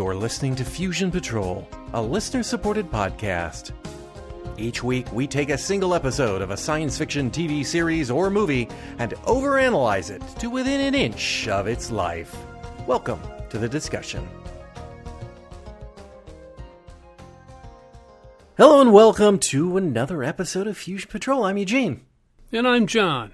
You're listening to Fusion Patrol, a listener supported podcast. Each week, we take a single episode of a science fiction TV series or movie and overanalyze it to within an inch of its life. Welcome to the discussion. Hello and welcome to another episode of Fusion Patrol. I'm Eugene. And I'm John.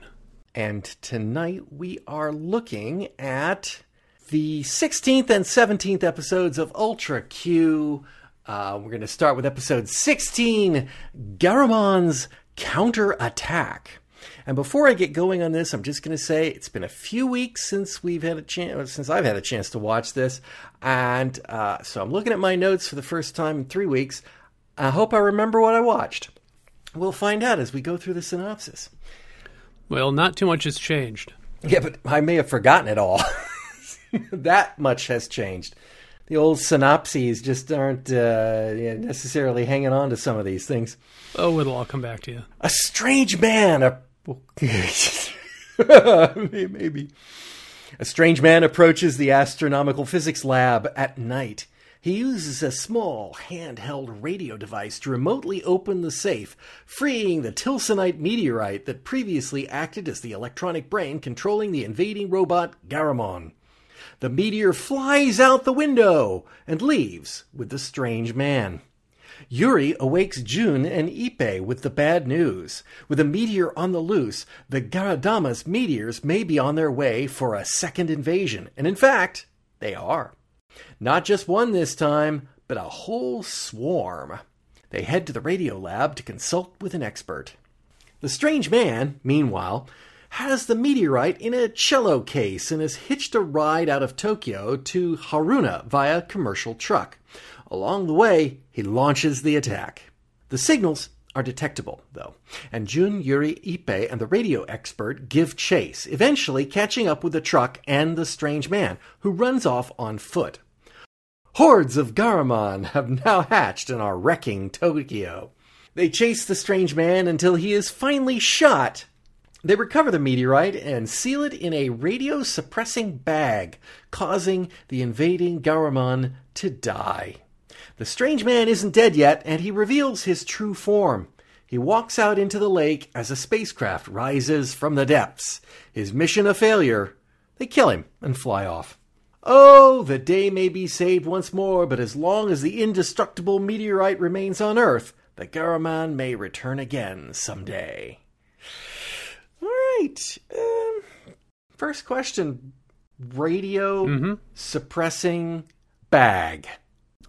And tonight we are looking at the 16th and 17th episodes of Ultra Q. Uh, we're going to start with episode 16 Garamon's Counterattack. And before I get going on this, I'm just going to say it's been a few weeks since we've had a chance, since I've had a chance to watch this, and uh, so I'm looking at my notes for the first time in three weeks. I hope I remember what I watched. We'll find out as we go through the synopsis. Well, not too much has changed. Yeah, but I may have forgotten it all. that much has changed. The old synopses just aren't uh, necessarily hanging on to some of these things. Oh, it'll all come back to you. A strange man. A... Maybe. A strange man approaches the astronomical physics lab at night. He uses a small handheld radio device to remotely open the safe, freeing the Tilsonite meteorite that previously acted as the electronic brain controlling the invading robot Garamon. The meteor flies out the window and leaves with the strange man. Yuri awakes Jun and Ippei with the bad news. With a meteor on the loose, the Garadama's meteors may be on their way for a second invasion, and in fact, they are. Not just one this time, but a whole swarm. They head to the radio lab to consult with an expert. The strange man, meanwhile, has the meteorite in a cello case and has hitched a ride out of Tokyo to Haruna via commercial truck. Along the way, he launches the attack. The signals are detectable, though, and Jun, Yuri, Ippei, and the radio expert give chase, eventually catching up with the truck and the strange man, who runs off on foot. Hordes of Garamon have now hatched and are wrecking Tokyo. They chase the strange man until he is finally shot. They recover the meteorite and seal it in a radio suppressing bag, causing the invading Garamon to die. The strange man isn't dead yet, and he reveals his true form. He walks out into the lake as a spacecraft rises from the depths. His mission a failure. They kill him and fly off. Oh, the day may be saved once more, but as long as the indestructible meteorite remains on Earth, the Garamon may return again someday. Right. Um, first question radio Mm-hmm. suppressing bag.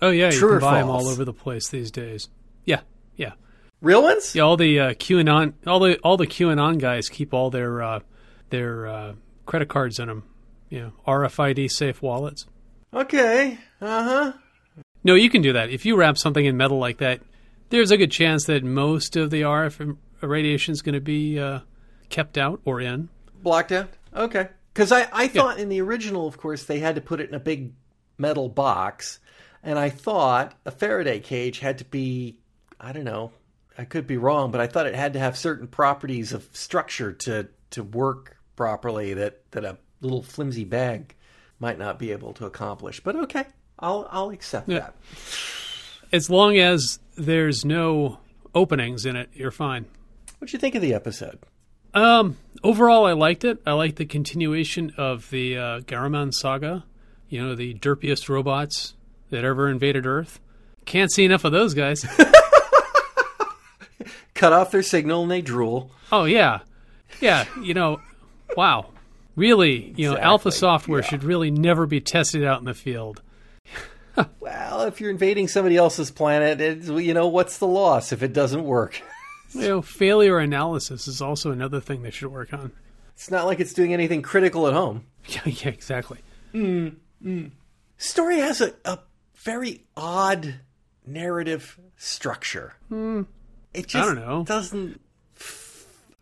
Oh yeah, True you or can buy them all over the place these days. Yeah, yeah, Real ones? yeah. All the uh, QAnon, all the all the QAnon guys keep all their uh, their uh, credit cards in them. You know, RFID safe wallets. Okay. Uh huh. No, you can do that if you wrap something in metal like that. There's a good chance that most of the RF radiation is going to be uh, kept out or in. Blocked out? Okay. Because I, I thought in the original, of course, they had to put it in a big metal box. And I thought a Faraday cage had to be, I don't know, I could be wrong, but I thought it had to have certain properties of structure to, to work properly that, that a little flimsy bag might not be able to accomplish. But okay, I'll, I'll accept Yeah. that. As long as there's no openings in it, you're fine. What'd you think of the episode? Um, overall, I liked it. I liked the continuation of the uh, Garamon saga. You know, the derpiest robots that ever invaded Earth. Can't see enough of those guys. Cut off their signal and they drool. oh yeah, yeah. You know, wow. Really, you know, Alpha software yeah. should really never be tested out in the field. Well, if you're invading somebody else's planet, it's, you know, what's the loss if it doesn't work? You know, failure analysis is also another thing they should work on. It's not like it's doing anything critical at home. Yeah, yeah, exactly. Hmm, hmm. Story has a, a very odd narrative structure. Hmm. It just don't know. doesn't.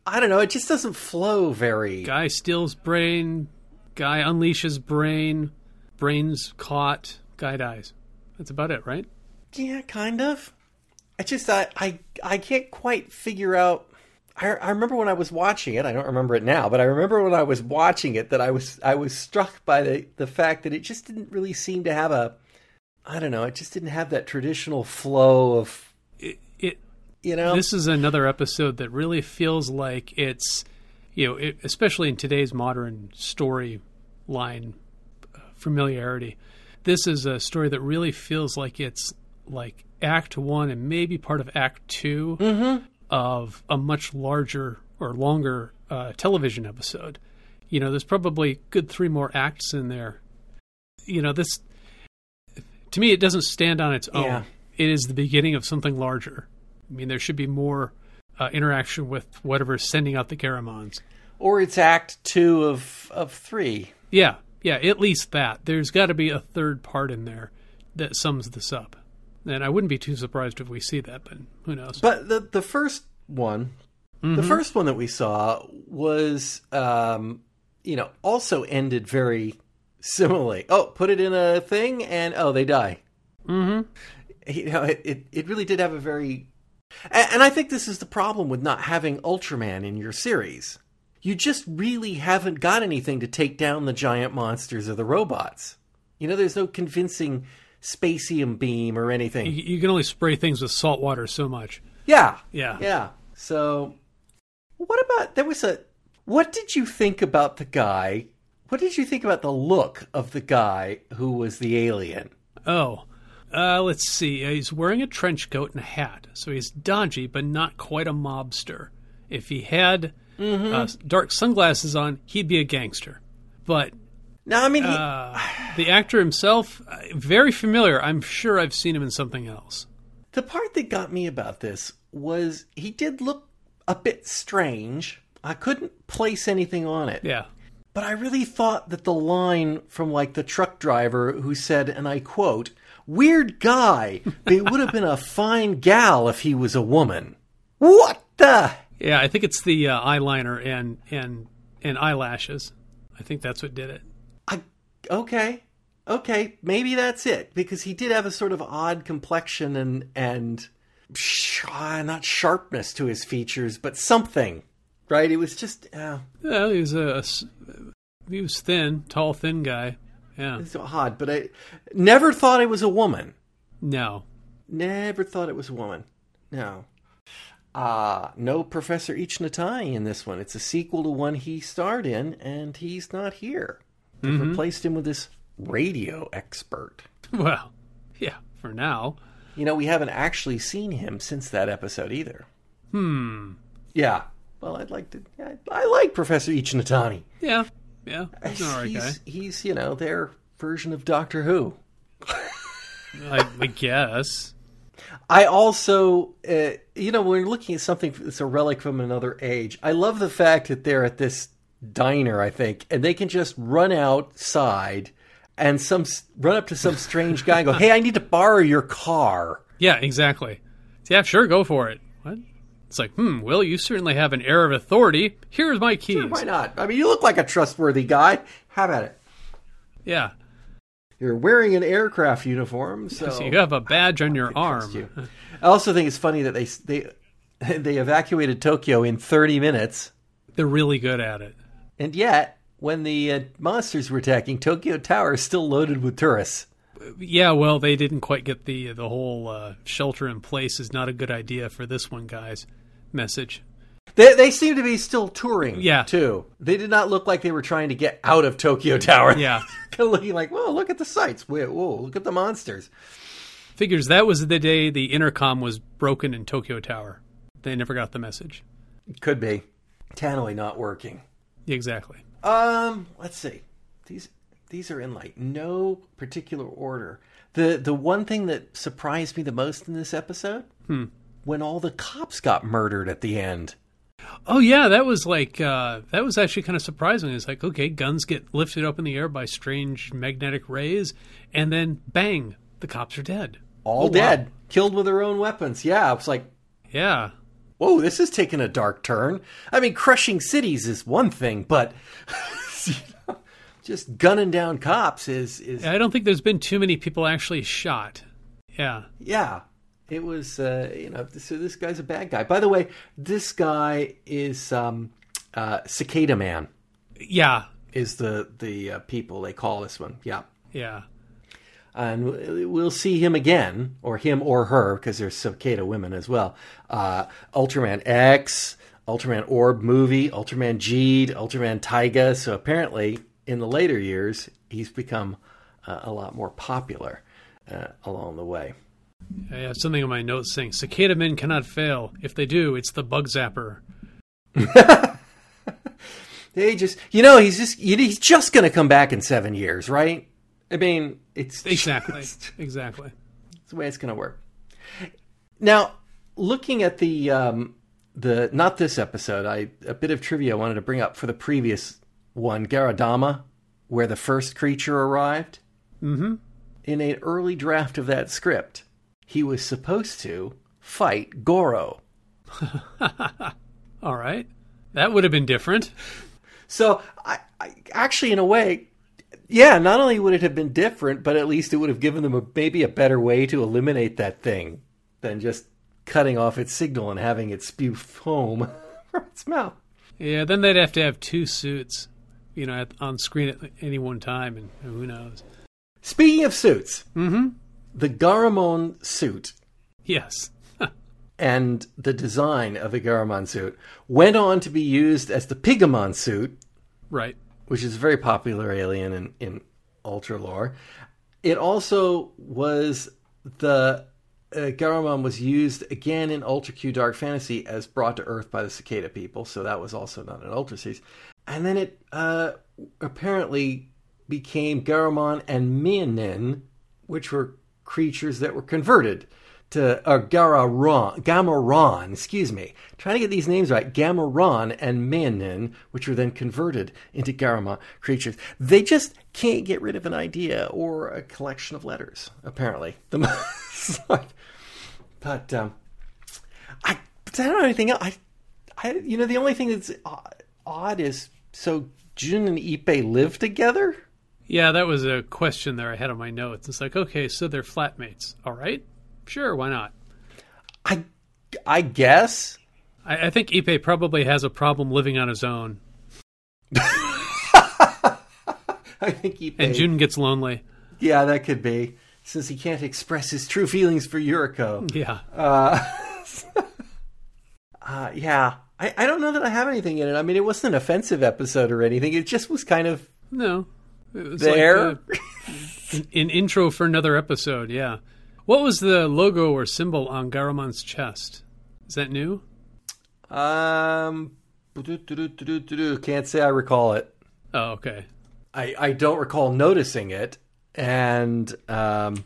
I don't know. It just doesn't flow very. Guy steals brain. Guy unleashes brain. Brain's caught. Guy dies. That's about it, right? Yeah, kind of. I just I I I can't quite figure out. I, I remember when I was watching it. I don't remember it now, but I remember when I was watching it that I was I was struck by the the fact that it just didn't really seem to have a I don't know. It just didn't have that traditional flow of It, it you know. this is another episode that really feels like it's you know it, especially in today's modern story line uh, familiarity this is a story that really feels like it's like act one and maybe part of act 2 of a much larger or longer uh, television episode. You know there's probably good three more acts in there. You know this to me it doesn't stand on its own. Yeah. it is the beginning of something larger. I mean there should be more uh, interaction with whatever's sending out the garamons or it's Act Two of of three. yeah. Yeah at least that. There's got to be a third part in there that sums this up and i wouldn't be too surprised if we see that but who knows But the the first one, the first one that we saw was, um, you know, also ended very similarly. Oh, put it in a thing, and oh, they die. Mm-hmm. You know, it, it it really did have a very, and, and I think this is the problem with not having Ultraman in your series. You just really haven't got anything to take down the giant monsters or the robots. You know, there's no convincing Specium beam or anything. you, you can only spray things with salt water so much Yeah. yeah Yeah. So, what about there was a? What did you think about the guy? What did you think about the look of the guy who was the alien? Oh, uh, let's see. He's wearing a trench coat and a hat, so he's dodgy, but not quite a mobster. If he had uh, dark sunglasses on, he'd be a gangster. But Now, I mean, he, uh, the actor himself, uh, very familiar. I'm sure I've seen him in something else. the part that got me about this was he did look a bit strange. I couldn't place anything on it. Yeah. But I really thought that the line from like the truck driver who said, and I quote, weird guy, but it would have been a fine gal if he was a woman. What the? Yeah, I think it's the uh, eyeliner and, and, and eyelashes. I think that's what did it. Okay. Okay. Maybe that's it because he did have a sort of odd complexion and, and sh- ah, not sharpness to his features, but something, right? It was just, uh, Yeah, he was a, a he was thin, tall, thin guy. Yeah. it's odd, but I never thought it was a woman. No. Never thought it was a woman. No. Uh, no Professor Ichinotani in this one. It's a sequel to one he starred in, and he's not here. They've replaced him with this radio expert. Well, yeah, for now. You know, we haven't actually seen him since that episode either. Hmm. Yeah. Well, I'd like to. I, I like Professor Ichinotani. Yeah. Yeah. He's an alright guy. he's, you know, their version of Doctor Who. I, I guess. I also, uh, you know, when we're looking at something that's a relic from another age, I love the fact that they're at this diner, I think, and they can just run outside and some run up to some strange guy and go, "Hey, I need to borrow your car." Yeah, exactly. Yeah, sure, go for it. What? It's like, hmm, Will, you certainly have an air of authority. Here's my keys. Sure, Why not? I mean, you look like a trustworthy guy. How about it? Yeah. You're wearing an aircraft uniform, so, So you have a badge on your arm. you. I also think it's funny that they they they evacuated Tokyo in 30 minutes. They're really good at it. And yet, when the uh, monsters were attacking, Tokyo Tower is still loaded with tourists. Yeah, well, they didn't quite get the the whole uh, shelter in place is not a good idea for this one, guys. Message. They, they seem to be still touring, Yeah. too. They did not look like they were trying to get out of Tokyo Tower. Yeah. kind of looking like, whoa, look at the sights. Whoa, whoa, look at the monsters. Figures that was the day the intercom was broken in Tokyo Tower. They never got the message. Could be. Tannoy not working. Exactly. Um, let's see. These these are in like no particular order. The the one thing that surprised me the most in this episode, hmm. when all the cops got murdered at the end. Oh yeah, that was like uh, that was actually kind of surprising. It's like okay, guns get lifted up in the air by strange magnetic rays, and then bang, the cops are dead. All Oh, wow. dead, killed with their own weapons. Yeah, it's like, Yeah, whoa, this is taking a dark turn. I mean, crushing cities is one thing, but you know, just gunning down cops is is I don't think there's been too many people actually shot. Yeah, Yeah, it was. Uh, you know, so this guy's a bad guy. By the way, this guy is um, uh, Cicada Man. yeah, Is the the uh, people they call this one? Yeah. yeah. And we'll see him again, or him or her, because there's cicada women as well. Uh, Ultraman X, Ultraman Orb movie, Ultraman Geed, Ultraman Taiga. So apparently, in the later years, he's become uh, a lot more popular uh, along the way. I have something on my notes saying cicada men cannot fail. If they do, it's the bug zapper. they just, you know, he's just he's just going to come back in seven years, right? I mean, it's exactly just, exactly it's the way it's going to work. Now, looking at the um, the not this episode, I a bit of trivia I wanted to bring up for the previous one, Garadama, where the first creature arrived. Mm-hmm. In an early draft of that script, he was supposed to fight Goro. All right, that would have been different. So, I, I actually, in a way, yeah, not only would it have been different, but at least it would have given them a, maybe a better way to eliminate that thing than just cutting off its signal and having it spew foam from its mouth. Yeah, then they'd have to have two suits, you know, at, on screen at any one time, and who knows. Speaking of suits, Mm-hmm. the Garamon suit Yes. and the design of the Garamon suit went on to be used as the Pigamon suit right. Which is a very popular alien in, in Ultra lore. It also was the uh, was used again in Ultra Q Dark Fantasy as brought to Earth by the Cicada people, so that was also not an Ultra Series. And then it uh, apparently became Garamon and Mianin, which were creatures that were converted to Gararon, Gamaron, excuse me. Trying to get these names right. Gamaron and Manin, which were then converted into Garama creatures. They just can't get rid of an idea or a collection of letters, apparently. The but um, I, I don't know anything else. I, I, you know, the only thing that's odd is so Jun and Ippei live together. Yeah, that was a question there I had on my notes. It's like, okay, so they're flatmates. All right. Sure, why not? I, I guess. I, I think Ippei probably has a problem living on his own. I think Ippei. And Jun gets lonely. Yeah, that could be. Since he can't express his true feelings for Yuriko. Yeah. Uh, uh, yeah. I, I don't know that I have anything in it. I mean, it wasn't an offensive episode or anything. It just was kind of No. It was there. like an, an intro for another episode, yeah. What was the logo or symbol on Garamon's chest? Is that new? um, can't say I recall it. Oh, okay. I, I don't recall noticing it. And um,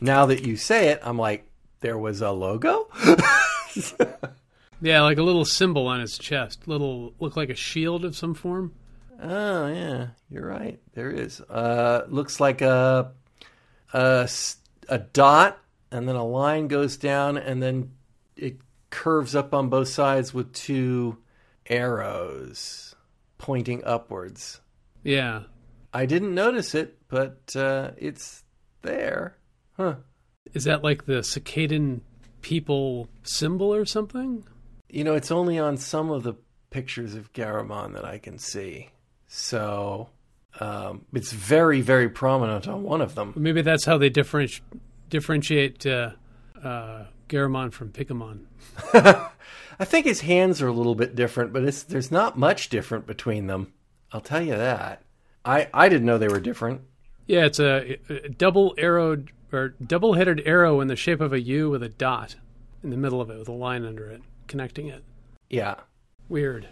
now that you say it, I'm like, there was a logo? Yeah, like a little symbol on his chest. Little look like a shield of some form. Oh yeah, you're right. There is. Uh, looks like a a a dot, and then a line goes down, and then it curves up on both sides with two arrows pointing upwards. Yeah. I didn't notice it, but uh, it's there. Huh. Is that like the cicadan people symbol or something? You know, it's only on some of the pictures of Garamon that I can see. So um, it's very, very prominent on one of them. Maybe that's how they differenti- differentiate uh, uh, Garamon from Picamon. I think his hands are a little bit different, but it's, there's not much different between them. I'll tell you that. I, I didn't know they were different. Yeah, it's a, a double arrowed or double headed arrow in the shape of a U with a dot in the middle of it with a line under it connecting it. Yeah. Weird.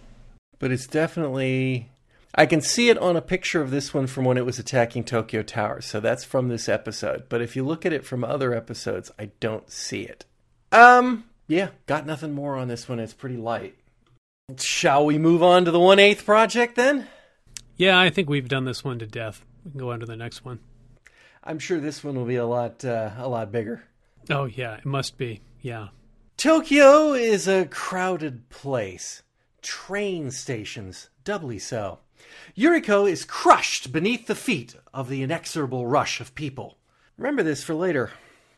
But it's definitely. I can see it on a picture of this one from when it was attacking Tokyo Tower. So that's from this episode. But if you look at it from other episodes, I don't see it. Um, yeah, got nothing more on this one. It's pretty light. Shall we move on to the 1 8th project then? Yeah, I think we've done this one to death. We can go on to the next one. I'm sure this one will be a lot uh, a lot bigger. Oh, yeah, it must be. Yeah. Tokyo is a crowded place. Train stations, doubly so. Yuriko is crushed beneath the feet of the inexorable rush of people. Remember this for later.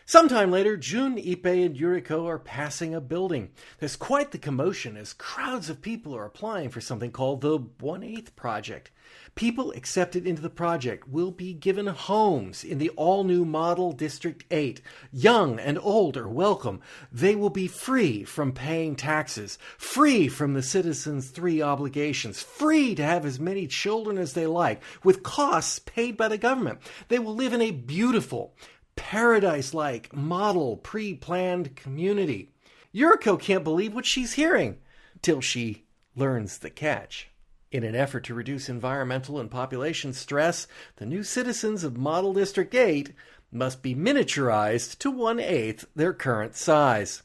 Sometime later, Jun, Ippei, and Yuriko are passing a building. There's quite the commotion as crowds of people are applying for something called the One Eighth Project. People accepted into the project will be given homes in the all new Model District 8. Young and old are welcome. They will be free from paying taxes, free from the Citizens 3 obligations, free to have as many children as they like, with costs paid by the government. They will live in a beautiful, paradise like, model, pre planned community. Yuriko can't believe what she's hearing till she learns the catch. In an effort to reduce environmental and population stress, the new citizens of Model District 8 must be miniaturized to one eighth their current size.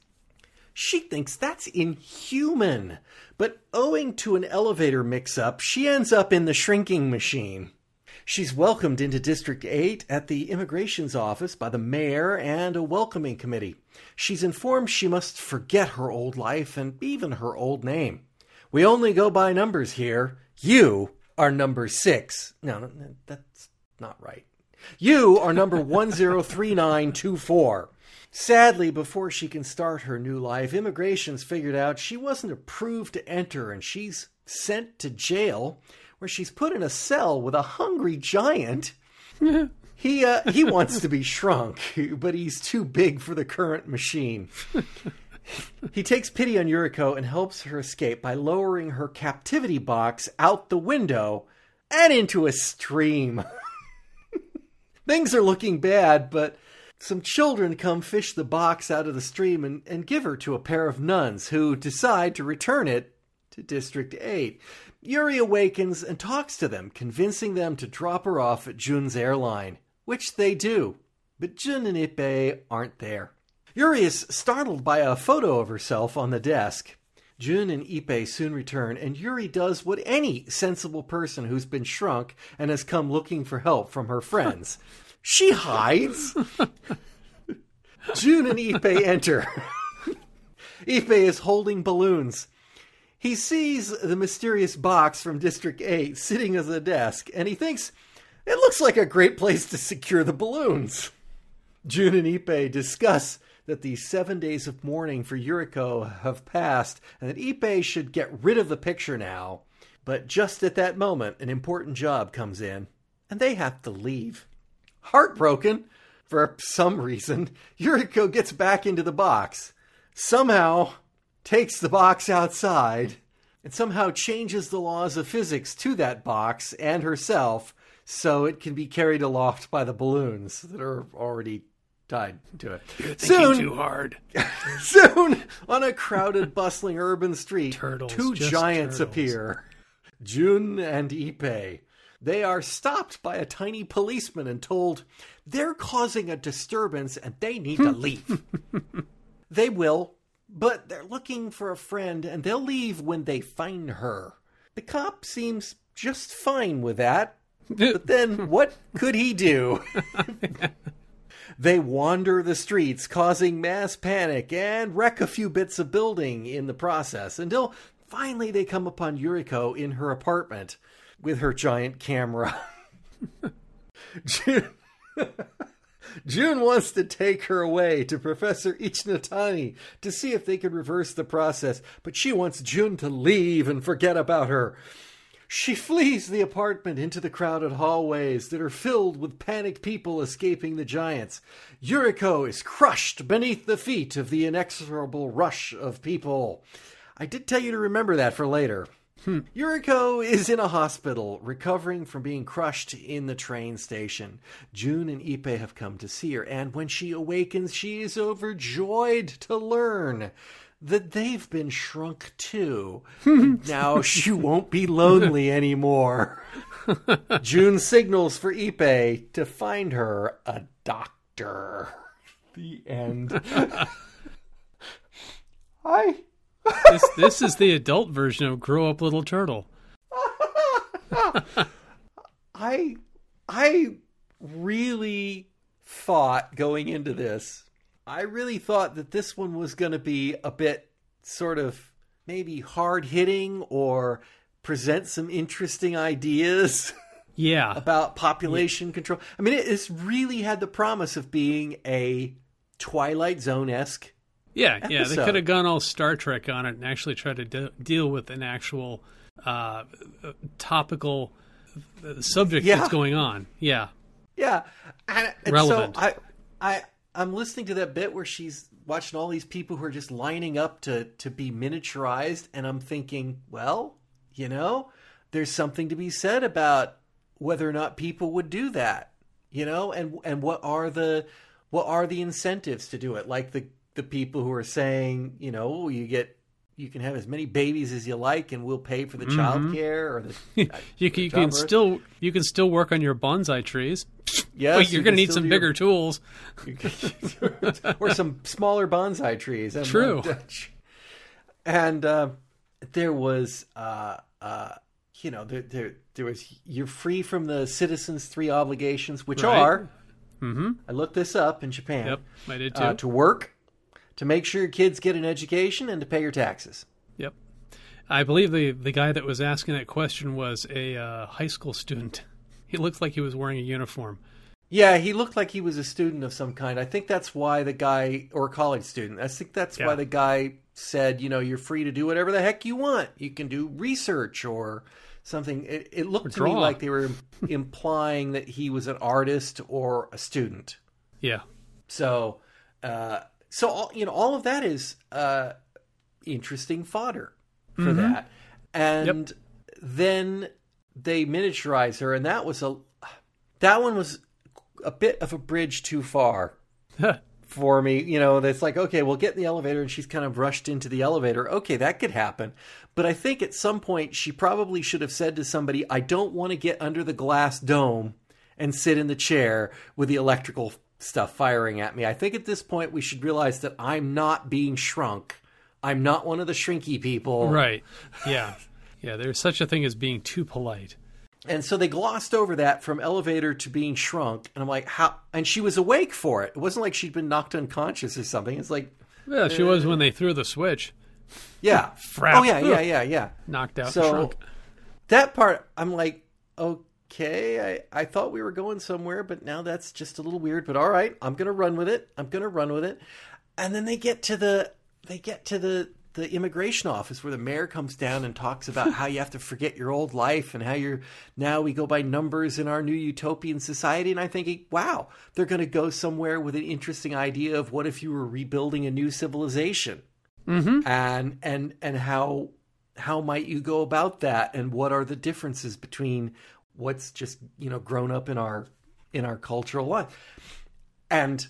She thinks that's inhuman, but owing to an elevator mix up, she ends up in the shrinking machine. She's welcomed into District 8 at the immigrations office by the mayor and a welcoming committee. She's informed she must forget her old life and even her old name. We only go by numbers here. You are number six. No, that's not right. You are number 103924. Sadly, before she can start her new life, immigration's figured out she wasn't approved to enter and she's sent to jail where she's put in a cell with a hungry giant. he uh, he wants to be shrunk, but he's too big for the current machine. he takes pity on Yuriko and helps her escape by lowering her captivity box out the window and into a stream. Things are looking bad, but some children come fish the box out of the stream and, and give her to a pair of nuns who decide to return it to District 8. Yuri awakens and talks to them, convincing them to drop her off at Jun's airline, which they do. But Jun and Ippei aren't there. Yuri is startled by a photo of herself on the desk. Jun and Ippei soon return, and Yuri does what any sensible person who's been shrunk and has come looking for help from her friends. she hides. Jun and Ippei enter. Ippei is holding balloons. He sees the mysterious box from District 8 sitting at the desk, and he thinks it looks like a great place to secure the balloons. Jun and Ippei discuss that the seven days of mourning for Yuriko have passed and that Ippei should get rid of the picture now. But just at that moment, an important job comes in, and they have to leave. Heartbroken, for some reason, Yuriko gets back into the box. Somehow, takes the box outside, and somehow changes the laws of physics to that box and herself so it can be carried aloft by the balloons that are already tied to it. You're soon, too hard. soon, on a crowded, bustling urban street, turtles, two giants turtles. appear Jun and Ippei. They are stopped by a tiny policeman and told they're causing a disturbance and they need to leave. they will, but they're looking for a friend and they'll leave when they find her. The cop seems just fine with that. But then what could he do? They wander the streets, causing mass panic and wreck a few bits of building in the process until finally they come upon Yuriko in her apartment with her giant camera. Jun, Jun wants to take her away to Professor Ichinotani to see if they can reverse the process, but she wants Jun to leave and forget about her. She flees the apartment into the crowded hallways that are filled with panicked people escaping the giants. Yuriko is crushed beneath the feet of the inexorable rush of people. I did tell you to remember that for later. Hmm. Yuriko is in a hospital, recovering from being crushed in the train station. Jun and Ippei have come to see her, and when she awakens, she is overjoyed to learn that they've been shrunk too. now she won't be lonely anymore. Jun signals for Ippei to find her a doctor. The end. I. this, this is the adult version of Grow Up Little Turtle. I I really thought going into this I really thought that this one was going to be a bit sort of maybe hard hitting or present some interesting ideas. Yeah. about population yeah. control. I mean, it, it's really had the promise of being a Twilight Zone esque. Yeah, yeah, they could have gone all Star Trek on it and actually tried to de- deal with an actual uh, uh, topical uh, subject Yeah. that's going on. Yeah, Yeah, and, and Relevant. so I, I, I'm listening to that bit where she's watching all these people who are just lining up to to be miniaturized, and I'm thinking, well, you know, there's something to be said about whether or not people would do that, you know, and and what are the what are the incentives to do it? Like the the people who are saying, you know, you get you can have as many babies as you like, and we'll pay for the child care or the you can, you can still you can still work on your bonsai trees. yes, but you're you going to need some do your- bigger tools. or some smaller bonsai trees. And, True. uh, and uh, there was, uh, uh, you know, there, there there was. You're free from the Citizens Three obligations, which Right. are. Mm-hmm. I looked this up in Japan. Yep, I did too. Uh, to work, to make sure your kids get an education, and to pay your taxes. Yep. I believe the the guy that was asking that question was a uh, high school student. He looked like he was wearing a uniform. Yeah, he looked like he was a student of some kind. I think that's why the guy, or a college student, I think that's Yeah. why the guy said, you know, you're free to do whatever the heck you want. You can do research or something. It, it looked to me like they were implying that he was an artist or a student. Yeah. So, uh, so all, you know, all of that is uh, interesting fodder for that. And then they miniaturize her, and that was a that one was a bit of a bridge too far for me. You know, that's like, okay, we'll get in the elevator, and she's kind of rushed into the elevator. Okay, that could happen. But I think at some point she probably should have said to somebody, I don't want to get under the glass dome and sit in the chair with the electrical stuff firing at me. I think at this point we should realize that I'm not being shrunk. I'm not one of the shrinky people. Right. Yeah. Yeah. There's such a thing as being too polite. And so they glossed over that from elevator to being shrunk. And I'm like, how? And she was awake for it. It wasn't like she'd been knocked unconscious or something. It's like, Yeah, she uh, was when they threw the switch, yeah. Frap. Oh, yeah, yeah, yeah, yeah. knocked out, So- shrunk. That part, I'm like, okay, I, I thought we were going somewhere, but now that's just a little weird. But all right, I'm gonna run with it. I'm gonna run with it. And then they get to the they get to the the immigration office where the mayor comes down and talks about how you have to forget your old life and how you're now we go by numbers in our new utopian society. And I'm thinking, wow, they're going to go somewhere with an interesting idea of what if you were rebuilding a new civilization Mm-hmm. and and and how how might you go about that and what are the differences between what's just you know grown up in our in our cultural life and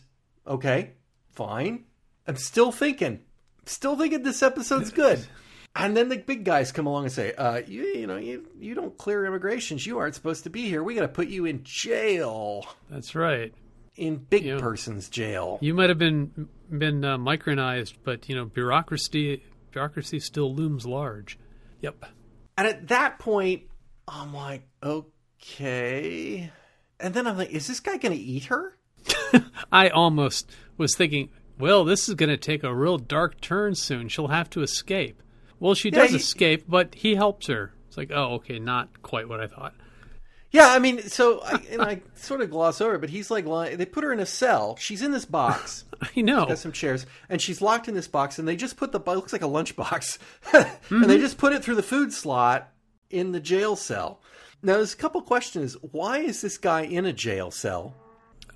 okay fine i'm still thinking still thinking this episode's good and then the big guys come along and say uh you, you know you you don't clear immigrations you aren't supposed to be here we got to put you in jail That's right. in big Yeah. person's jail You might have been been uh, micronized, but you know bureaucracy bureaucracy still looms large. Yep. And at that point, I'm like, okay. And then I'm like, is this guy going to eat her? I almost was thinking, well, this is going to take a real dark turn soon. She'll have to escape. Well, she Yeah, does he- escape, but he helps her. It's like, oh, okay, not quite what I thought. Yeah, I mean, so I, and I sort of gloss over, it, but he's like, lying, they put her in a cell. She's in this box. I know. Got some chairs, and she's locked in this box, and they just put the it looks like a lunchbox, and they mm-hmm. just put it through the food slot in the jail cell. Now, there's a couple questions. Why is this guy in a jail cell?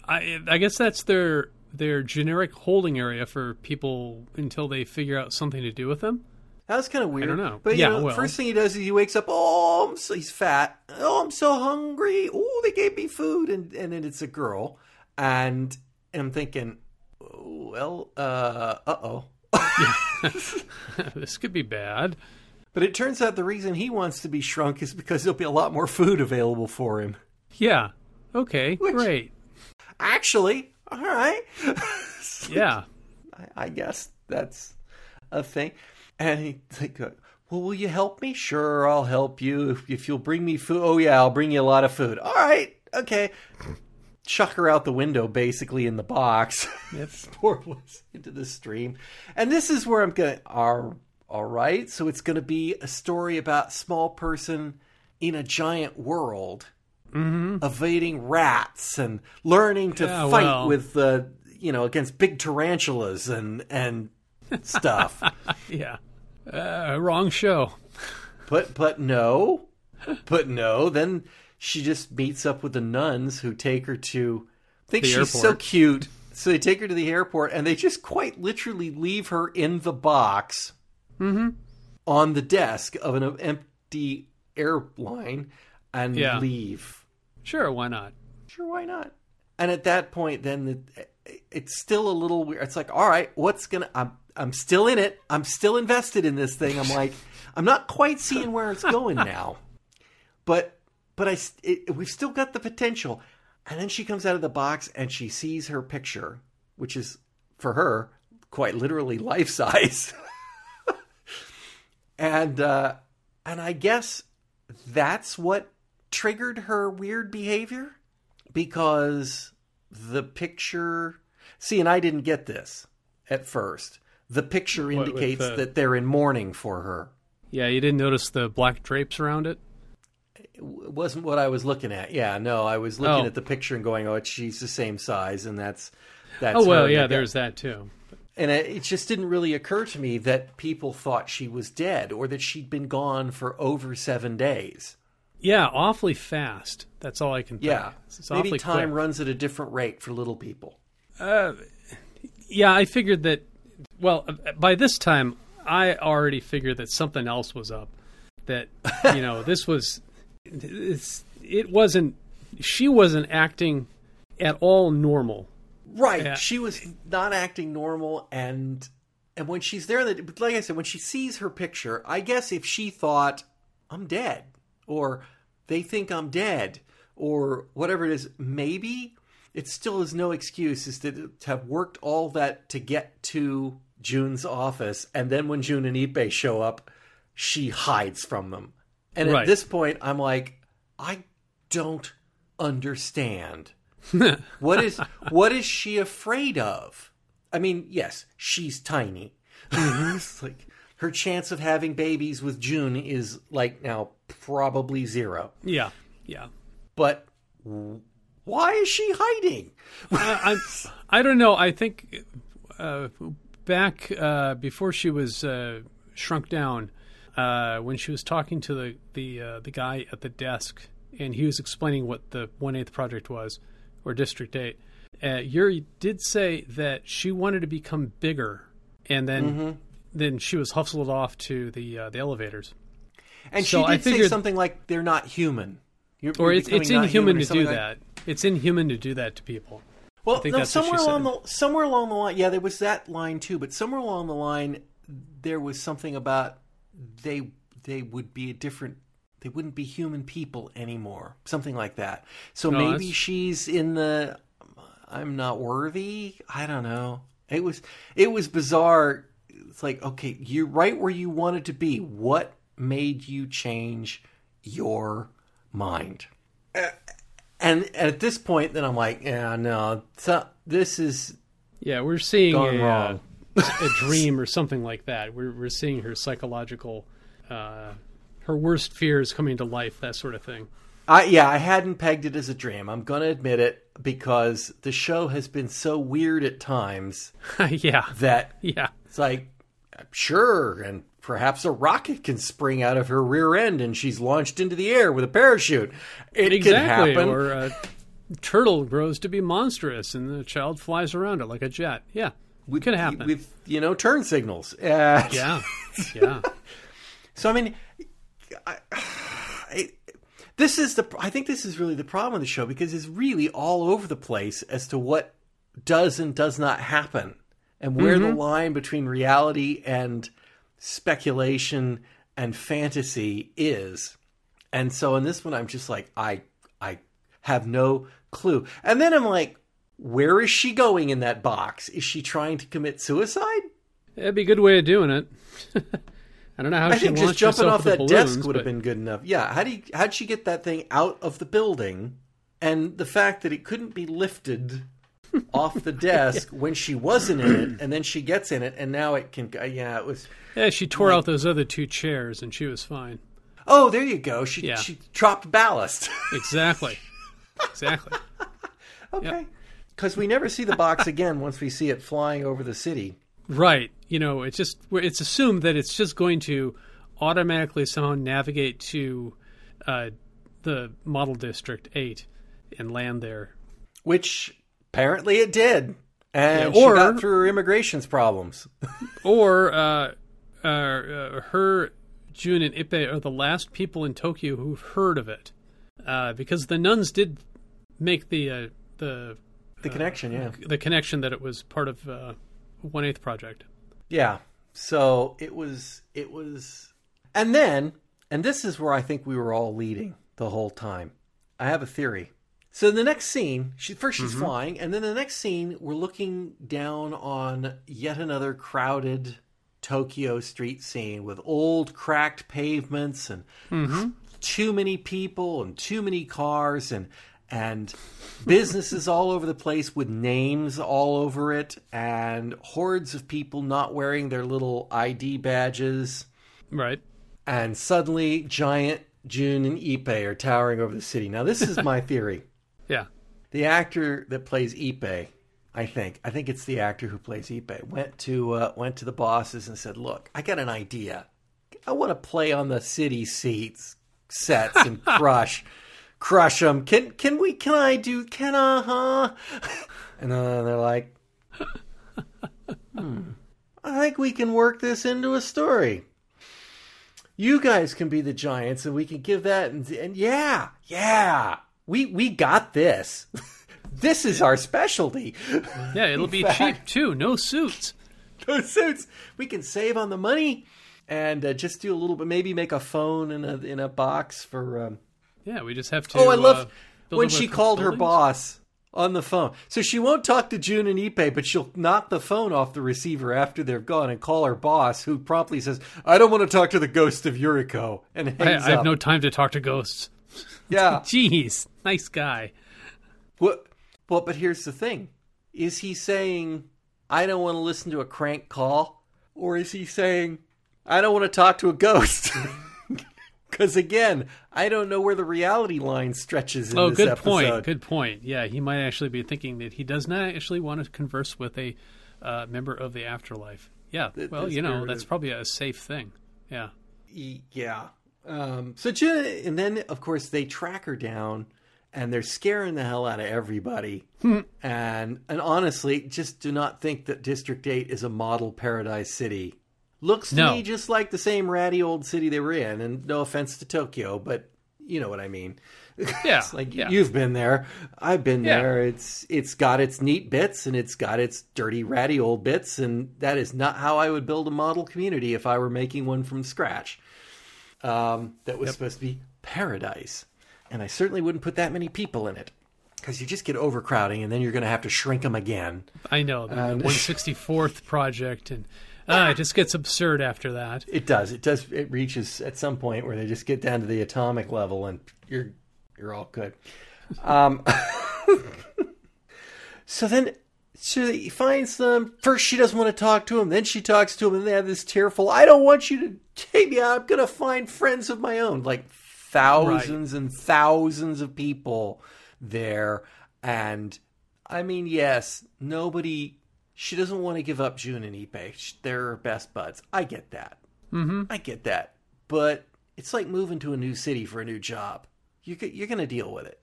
I, I guess that's their their generic holding area for people until they figure out something to do with them. That was kind of weird. I don't know. But Yeah, you know, well. first thing he does is he wakes up. Oh, I'm so, he's fat. Oh, I'm so hungry. Oh, they gave me food, and and then it's a girl, and I'm thinking, well, uh, uh oh. this could be bad. But it turns out the reason he wants to be shrunk is because there'll be a lot more food available for him. Yeah. Okay. Great. Actually, all right. Yeah. I, I guess that's a thing. And he like, well, will you help me? Sure, I'll help you if, if you'll bring me food. Oh yeah, I'll bring you a lot of food. All right, okay. Chuck her out the window, basically in the box. Yep. Poor into the stream. And this is where I'm going. All, all right, so it's going to be a story about small person in a giant world. Evading rats and learning to Yeah, fight well. with the you know against big tarantulas and and stuff. Yeah. Uh, wrong show. but but no, but no. Then she just meets up with the nuns who take her to. I think The she's so cute. So they take her to the airport and they just quite literally leave her in the box Mm-hmm. on the desk of an empty airline and Yeah. leave. Sure, why not? Sure, why not? And at that point, then the, it's still a little weird. It's like, all right, what's gonna? I'm I'm still in it. I'm still invested in this thing. I'm like, I'm not quite seeing where it's going now, but but I it, we've still got the potential. And then she comes out of the box and she sees her picture, which is for her quite literally life size. and uh, and I guess that's what triggered her weird behavior because the picture see and i didn't get this at first the picture indicates the- that they're in mourning for her Yeah, you didn't notice the black drapes around it? it wasn't what i was looking at yeah no i was looking Oh. at the picture and going oh she's the same size and that's that's Oh, well, yeah, there's that too. And it, just didn't really occur to me that people thought she was dead or that she'd been gone for over seven days Yeah, awfully fast. That's all I can think. yeah maybe time quick. runs at a different rate for little people Yeah, I figured that. Well, uh, by this time, I already figured that something else was up. That you know, this was. It's, it wasn't. She wasn't acting at all normal. Right. Yeah. She was not acting normal and and when she's there that like I said when she sees her picture, I guess if she thought I'm dead or they think I'm dead or whatever it is, maybe it still is no excuse is to, to have worked all that to get to Jun's office and then when Jun and Ippei show up, she hides from them. And at this point I'm like I don't understand. What is what is she afraid of? I mean, yes, she's tiny. It's like her chance of having babies with Jun is like now probably zero. Yeah, yeah. But w- why is she hiding? I, I, I don't know. I think uh, back uh, before she was uh, shrunk down, uh, when she was talking to the the uh, the guy at the desk, and he was explaining what the one eighth project was, or District Eight. Uh, Yuri did say that she wanted to become bigger, and then Mm-hmm. then she was hustled off to the uh, the elevators. And So she I did say something like they're not human. You're, Or you're it's it's inhuman human to do like- that. It's inhuman to do that to people. Well, think no, somewhere along the somewhere along the line, yeah, there was that line too. But somewhere along the line, there was something about they they would be a different. They wouldn't be human people anymore. Something like that. So No, maybe that's- she's in the I'm not worthy. I don't know. It was it was bizarre. It's like okay, you're right where you wanted to be. What made you change your mind? And at this point, then I'm like, yeah, no, this is Yeah, we're seeing a, wrong. uh, a dream or something like that. We're we're seeing her psychological, uh, her worst fears coming to life, that sort of thing. I yeah, I hadn't pegged it as a dream. I'm gonna admit it because the show has been so weird at times yeah, that yeah, it's like sure, and perhaps a rocket can spring out of her rear end and she's launched into the air with a parachute. It could exactly. happen. Or a turtle grows to be monstrous, and the child flies around it like a jet. Yeah, We could happen. with you know turn signals. Uh, yeah, yeah. So I mean, I, I, this is the. I think this is really the problem with the show because it's really all over the place as to what does and does not happen, and where the mm-hmm. line between reality and speculation and fantasy is. And so in this one, I'm just like, I, I have no clue. And then I'm like, where is she going in that box? Is she trying to commit suicide? That'd be a good way of doing it. I don't know how I she think just jumping off that balloons, desk would have but- been good enough. Yeah, how do you, how'd she get that thing out of the building? And the fact that it couldn't be lifted off the desk when she wasn't in it, and then she gets in it, and now it can. uh, Yeah, it was. Yeah, she tore out those other two chairs, and she was fine. Oh, there you go. She Yeah. she dropped ballast. Exactly, exactly. okay. because we never see the box again once we see it flying over the city. Right. You know, it's just it's assumed that it's just going to automatically somehow navigate to uh, the model district eight and land there. Which apparently it did, and Yeah, or- she got through her immigration's problems. Or uh, uh, uh, her, Jun, and Ippei are the last people in Tokyo who've heard of it, uh, because the nuns did make the uh, the the connection, yeah, the connection that it was part of uh, One Eighth Project. Yeah. So it was, it was, and then, and this is where I think we were all leading the whole time. I have a theory. So in the next scene, she first she's mm-hmm. flying, and then the next scene, we're looking down on yet another crowded Tokyo street scene with old cracked pavements and mm-hmm. too many people and too many cars and and businesses all over the place with names all over it and hordes of people not wearing their little ID badges Right. and suddenly giant Jun and Ippei are towering over the city. Now this is my theory. Yeah. The actor that plays Ippei, I think, I think it's the actor who plays Ippei, went to uh, went to the bosses and said, "Look, I got an idea. I want to play on the city seats sets and crush, crush them. Can can we? Can I do? Can I? Huh?" And then they're like, "Hmm, I think we can work this into a story." You guys can be the giants, and we can give that. And, and yeah, yeah, we we got this. this is our specialty. Yeah, it'll be fact- cheap too. No suits. No suits, we can save on the money, and uh, just do a little bit. Maybe make a phone in a in a box for. Um... Yeah, we just have to. Oh, I uh, love build when she called her boss on the phone. So she won't talk to Jun and Ippei, but she'll knock the phone off the receiver after they're gone and call her boss, who promptly says, "I don't want to talk to the ghost of Yuriko," and I, I have up. no time to talk to ghosts. yeah. Jeez, nice guy. What? Well, but here's the thing: is he saying, "I don't want to listen to a crank call," or is he saying, "I don't want to talk to a ghost"? Because again, I don't know where the reality line stretches in Oh, good episode. point. Good point. Yeah, he might actually be thinking that he does not actually want to converse with a uh, member of the afterlife. Yeah. The- well, you know, that's probably a safe thing. Yeah. Yeah. Um, so Jun, and then of course they track her down, and they're scaring the hell out of everybody. Hmm. and and honestly, just do not think that District Eight is a model paradise city. Looks to No. me just like the same ratty old city they were in. And no offense to Tokyo, but you know what I mean. Yeah. It's like yeah. you've been there, I've been Yeah. there. It's it's got its neat bits and it's got its dirty, ratty old bits, and that is not how I would build a model community if I were making one from scratch. Um, that was supposed to be paradise, and I certainly wouldn't put that many people in it because you just get overcrowding, and then you're going to have to shrink them again. I know the And- 164th project, and uh, it just gets absurd after that. It does. It does. It reaches at some point where they just get down to the atomic level, and you're you're all good. Um, so then, so he finds them. First, she doesn't want to talk to him. Then she talks to him, and they have this tearful. I don't want you to take me out. I'm gonna find friends of my own. Like thousands and thousands of people there, and I mean, yes, nobody. She doesn't want to give up June and Ippei. They're her best buds. I get that. Mm-hmm. I get that. But it's like moving to a new city for a new job. You you're going to deal with it.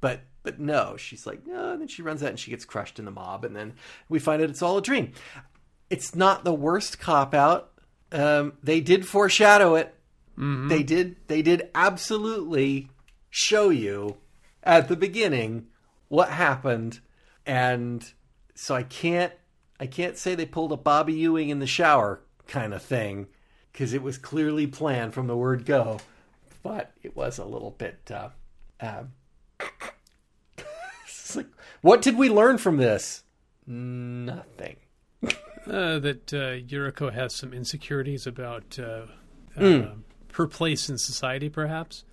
But but no, she's like no. And then she runs out and she gets crushed in the mob, and then we find out it's all a dream. It's not the worst cop out. Um, they did foreshadow it. They did. They did absolutely show you at the beginning what happened, and so I can't. I can't say they pulled a Bobby Ewing in the shower kind of thing because it was clearly planned from the word go, but it was a little bit. Uh, it's like, what did we learn from this? Nothing. Uh, that uh, Yuriko has some insecurities about uh, uh, Hmm. her place in society, perhaps.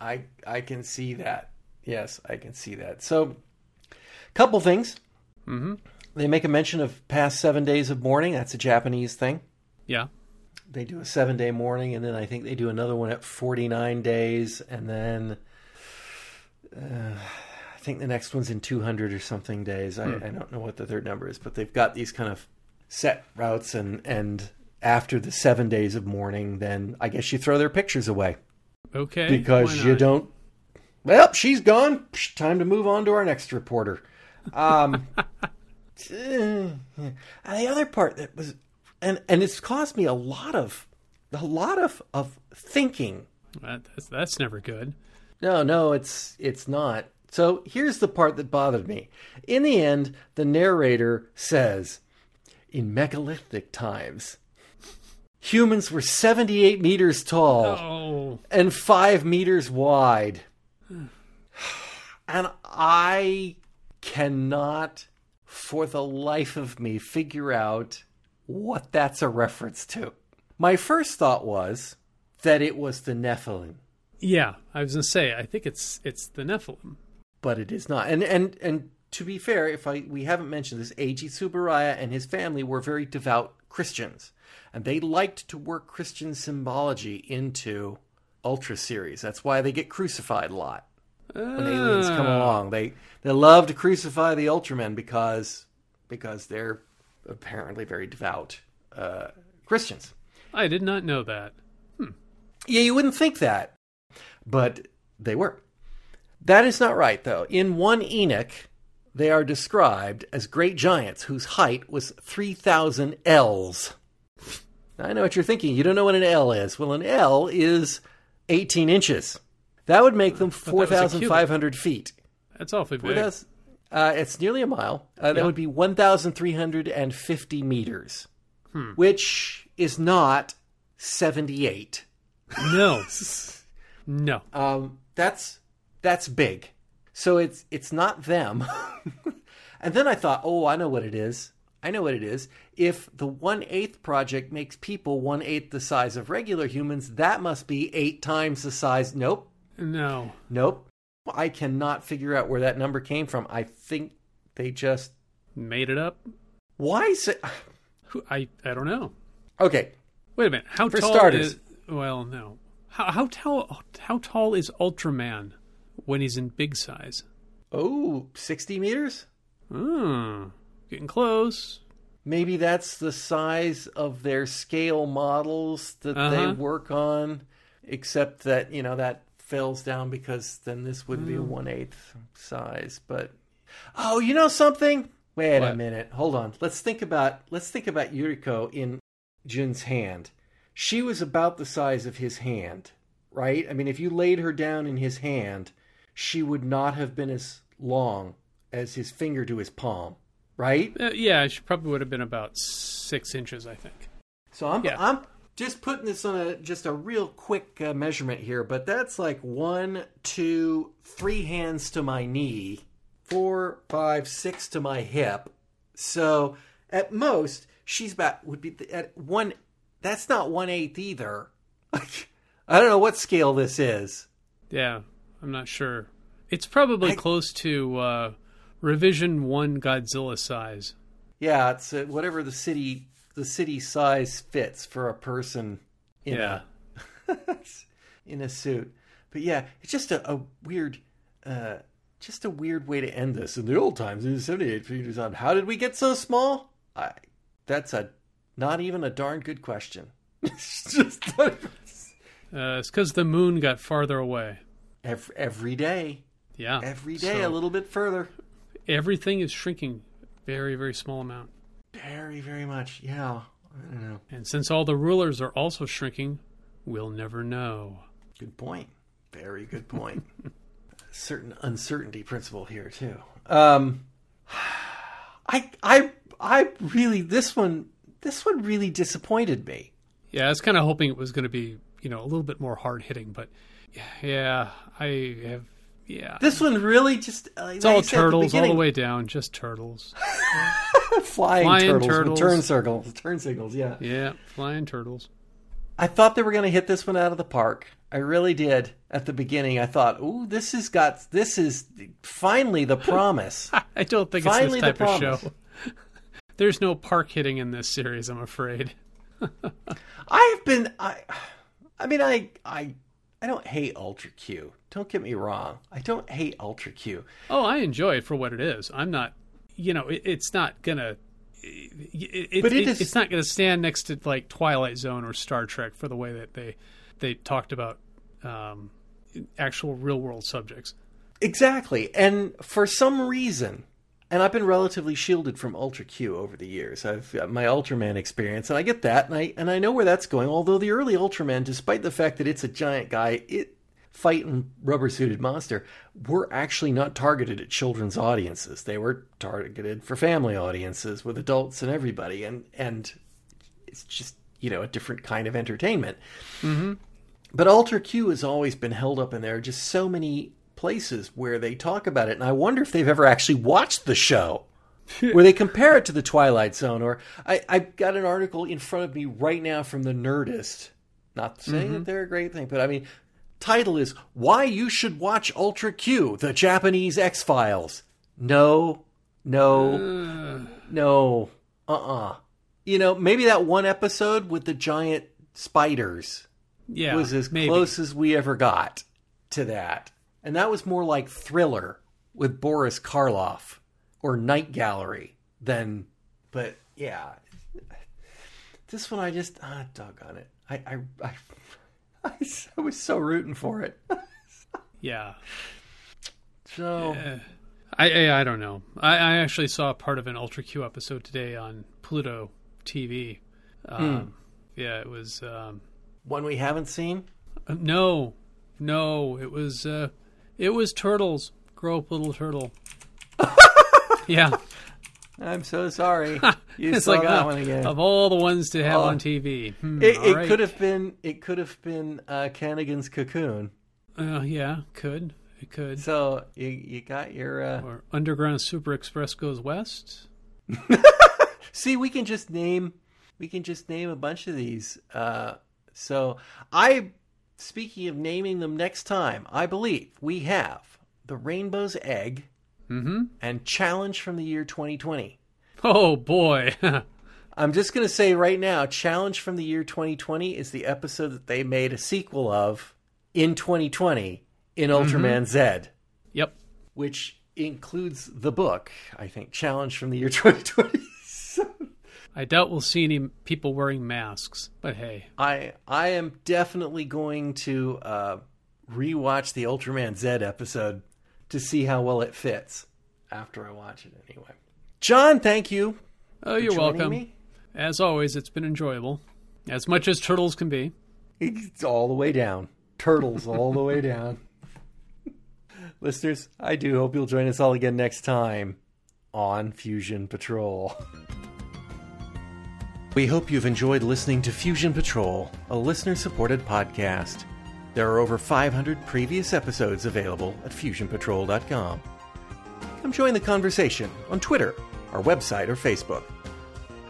I I can see that. Yes, I can see that. So, couple things. Mm-hmm. They make a mention of past seven days of mourning. That's a Japanese thing. Yeah. They do a seven day mourning, and then I think they do another one at forty nine days, and then uh, I think the next one's in 200 or something days. I, I don't know what the third number is, but they've got these kind of set routes, and and after the seven days of mourning, then I guess you throw their pictures away Okay. because you don't. Well, she's gone. Time to move on to our next reporter. Um, and the other part that was, and and it's caused me a lot of, a lot of of thinking. That- that's, that's never good. No, no, it's it's not. So here's the part that bothered me. In the end, the narrator says, "In megalithic times, humans were 78 meters tall." Oh, and five meters wide. And I cannot, for the life of me, figure out what that's a reference to. My first thought was that it was the Nephilim, yeah. I was gonna say. I think it's it's the Nephilim. but it is not. And and and to be fair, if I we haven't mentioned this, Eiji Tsuburaya and his family were very devout Christians, and they liked to work Christian symbology into Ultra series. That's why they get crucified a lot. When aliens come along. They they love to crucify the Ultramen because because they're apparently very devout uh, Christians. I did not know that. Hmm. Yeah, you wouldn't think that, but they were. That is not right, though. In one Enoch, they are described as great giants whose height was three thousand ells. I know what you're thinking. You don't know what an ell is. Well, an ell is eighteen inches. That would make them four thousand five hundred feet. That's awfully big. Uh, it's nearly a mile. Uh, that Yeah. would be 1,350 meters, Hmm. which is not 78. No, no. Um, that's that's big. So it's it's not them. and then I thought, oh, I know what it is. I know what it is. If the one eighth project makes people one eighth the size of regular humans, that must be eight times the size. Nope, No. nope. I cannot figure out where that number came from. I think they just Made it up? why is it? Who- I I don't know. Okay, Wait a minute. How For tall starters. is Well, no. How how tall how tall is Ultraman when he's in big size? oh, 60 meters. Hmm. Getting close. Maybe that's the size of their scale models that they Uh-huh. work on, except that, you know, that falls down because then this would be a Hmm. one eighth size. But oh, you know something? Wait a minute. Hold on. Let's think about let's think about Yuriko in Jun's hand. She was about the size of his hand, right? I mean, if you laid her down in his hand, she would not have been as long as his finger to his palm, right? Uh, yeah, she probably would have been about six inches, I think. So I'm Yeah. I'm just putting this on a just a real quick uh, measurement here, but that's like one, two, three hands to my knee, four, five, six to my hip. So at most, she's about would be at one. That's not one eighth either. I don't know what scale this is. Yeah, I'm not sure. It's probably I- close to uh, revision one Godzilla size. Yeah, it's uh, whatever the city the city size fits for a person in Yeah. a in a suit. But yeah, it's just a, a weird uh just a weird way to end this. In the old times, it was 78 feet on. How did we get so small? I that's a not even a darn good question. it's just Uh, it's because the moon got farther away. every, every day, Yeah. every day So a little bit further. everything is shrinking very, very small amount. Very, very much. Yeah. I don't know. And since all the rulers are also shrinking, we'll never know. Good point. Very good point. Certain uncertainty principle here too. Um, I I I really this one this one really disappointed me. Yeah, I was kind of hoping it was going to be, you know, a little bit more hard hitting, but yeah, I have, yeah. This one really just uh, it's all turtles all the way down, just turtles. flying, Flying turtles, turtles. turn circles, turn signals. Yeah, Yeah, flying turtles. I thought they were going to hit this one out of the park. I really did at the beginning. I thought, "Ooh, this has got this is finally the promise." I don't think Finally, it's this type of promise. show. There's no park hitting in this series, I'm afraid. I have been I I mean I I I don't hate Ultra Q. Don't get me wrong. I don't hate Ultra Q. Oh, I enjoy it for what it is. I'm not, you know, it, it's not gonna. It, it, But it is- it's not going to stand next to like Twilight Zone or Star Trek for the way that they they talked about um, actual real world subjects. Exactly. And for some reason, and I've been relatively shielded from Ultra Q over the years. I've got my Ultraman experience, and I get that, and I and I know where that's going. Although the early Ultraman, despite the fact that it's a giant guy, it fighting rubber suited monster, were actually not targeted at children's audiences. They were targeted for family audiences with adults and everybody, and and it's just you know a different kind of entertainment. Mm-hmm. But Ultra Q has always been held up, and there are just so many places where they talk about it. And I wonder if they've ever actually watched the show, where they compare it to the Twilight Zone. Or I, I've got an article in front of me right now from the Nerdist. Not saying that they're a great thing, but I mean, title is "Why You Should Watch Ultra Q: The Japanese X Files." No, no, no, uh, uh You know, maybe that one episode with the giant spiders Yeah, was as maybe. close as we ever got to that. And that was more like Thriller with Boris Karloff or Night Gallery than, but yeah. This one I just, ah, doggone it. I, I, I, I, I was so rooting for it. Yeah, So, I, I I don't know. I, I actually saw part of an Ultra Q episode today on Pluto TV. Um, Yeah, it was. Um, one we haven't seen? Uh, No, no, it was uh, it was turtles. Grow up, little turtle. yeah, I'm so sorry. You it's saw like that uh, one again. of all the ones to have Oh. on TV. Hmm, it it right. could have been, it could have been uh, Kanegon's Cocoon. Uh, yeah, could it could So you, you got your, uh, or Underground Super Express goes west. See, we can just name we can just name a bunch of these. Uh, so I, speaking of naming them next time, I believe we have the Rainbow's Egg Mm-hmm. and Challenge from the year 2020. Oh boy, I'm just going to say right now, Challenge from the year 2020 is the episode that they made a sequel of in 2020 in Ultraman Z, yep. which includes the book, I think, Challenge from the year 2020. I doubt we'll see any people wearing masks, but hey, I I am definitely going to uh, rewatch the Ultraman Z episode to see how well it fits after I watch it anyway. John, thank you. oh, you're welcome. Me. As always, it's been enjoyable, as much as turtles can be. It's all the way down. Turtles all the way down. Listeners, I do hope you'll join us all again next time on Fusion Patrol. We hope you've enjoyed listening to Fusion Patrol, a listener supported podcast. There are over 500 previous episodes available at fusionpatrol.com. Come join the conversation on Twitter, our website, or Facebook.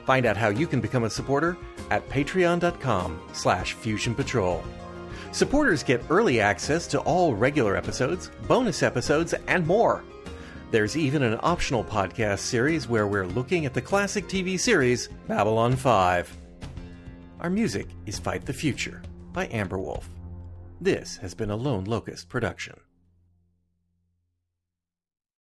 Find out how you can become a supporter at patreon.com slash fusionpatrol. Supporters get early access to all regular episodes, bonus episodes, and more. There's even an optional podcast series where we're looking at the classic TV series Babylon 5. Our music is Fight the Future by Amber Wolf. This has been a Lone Locust production.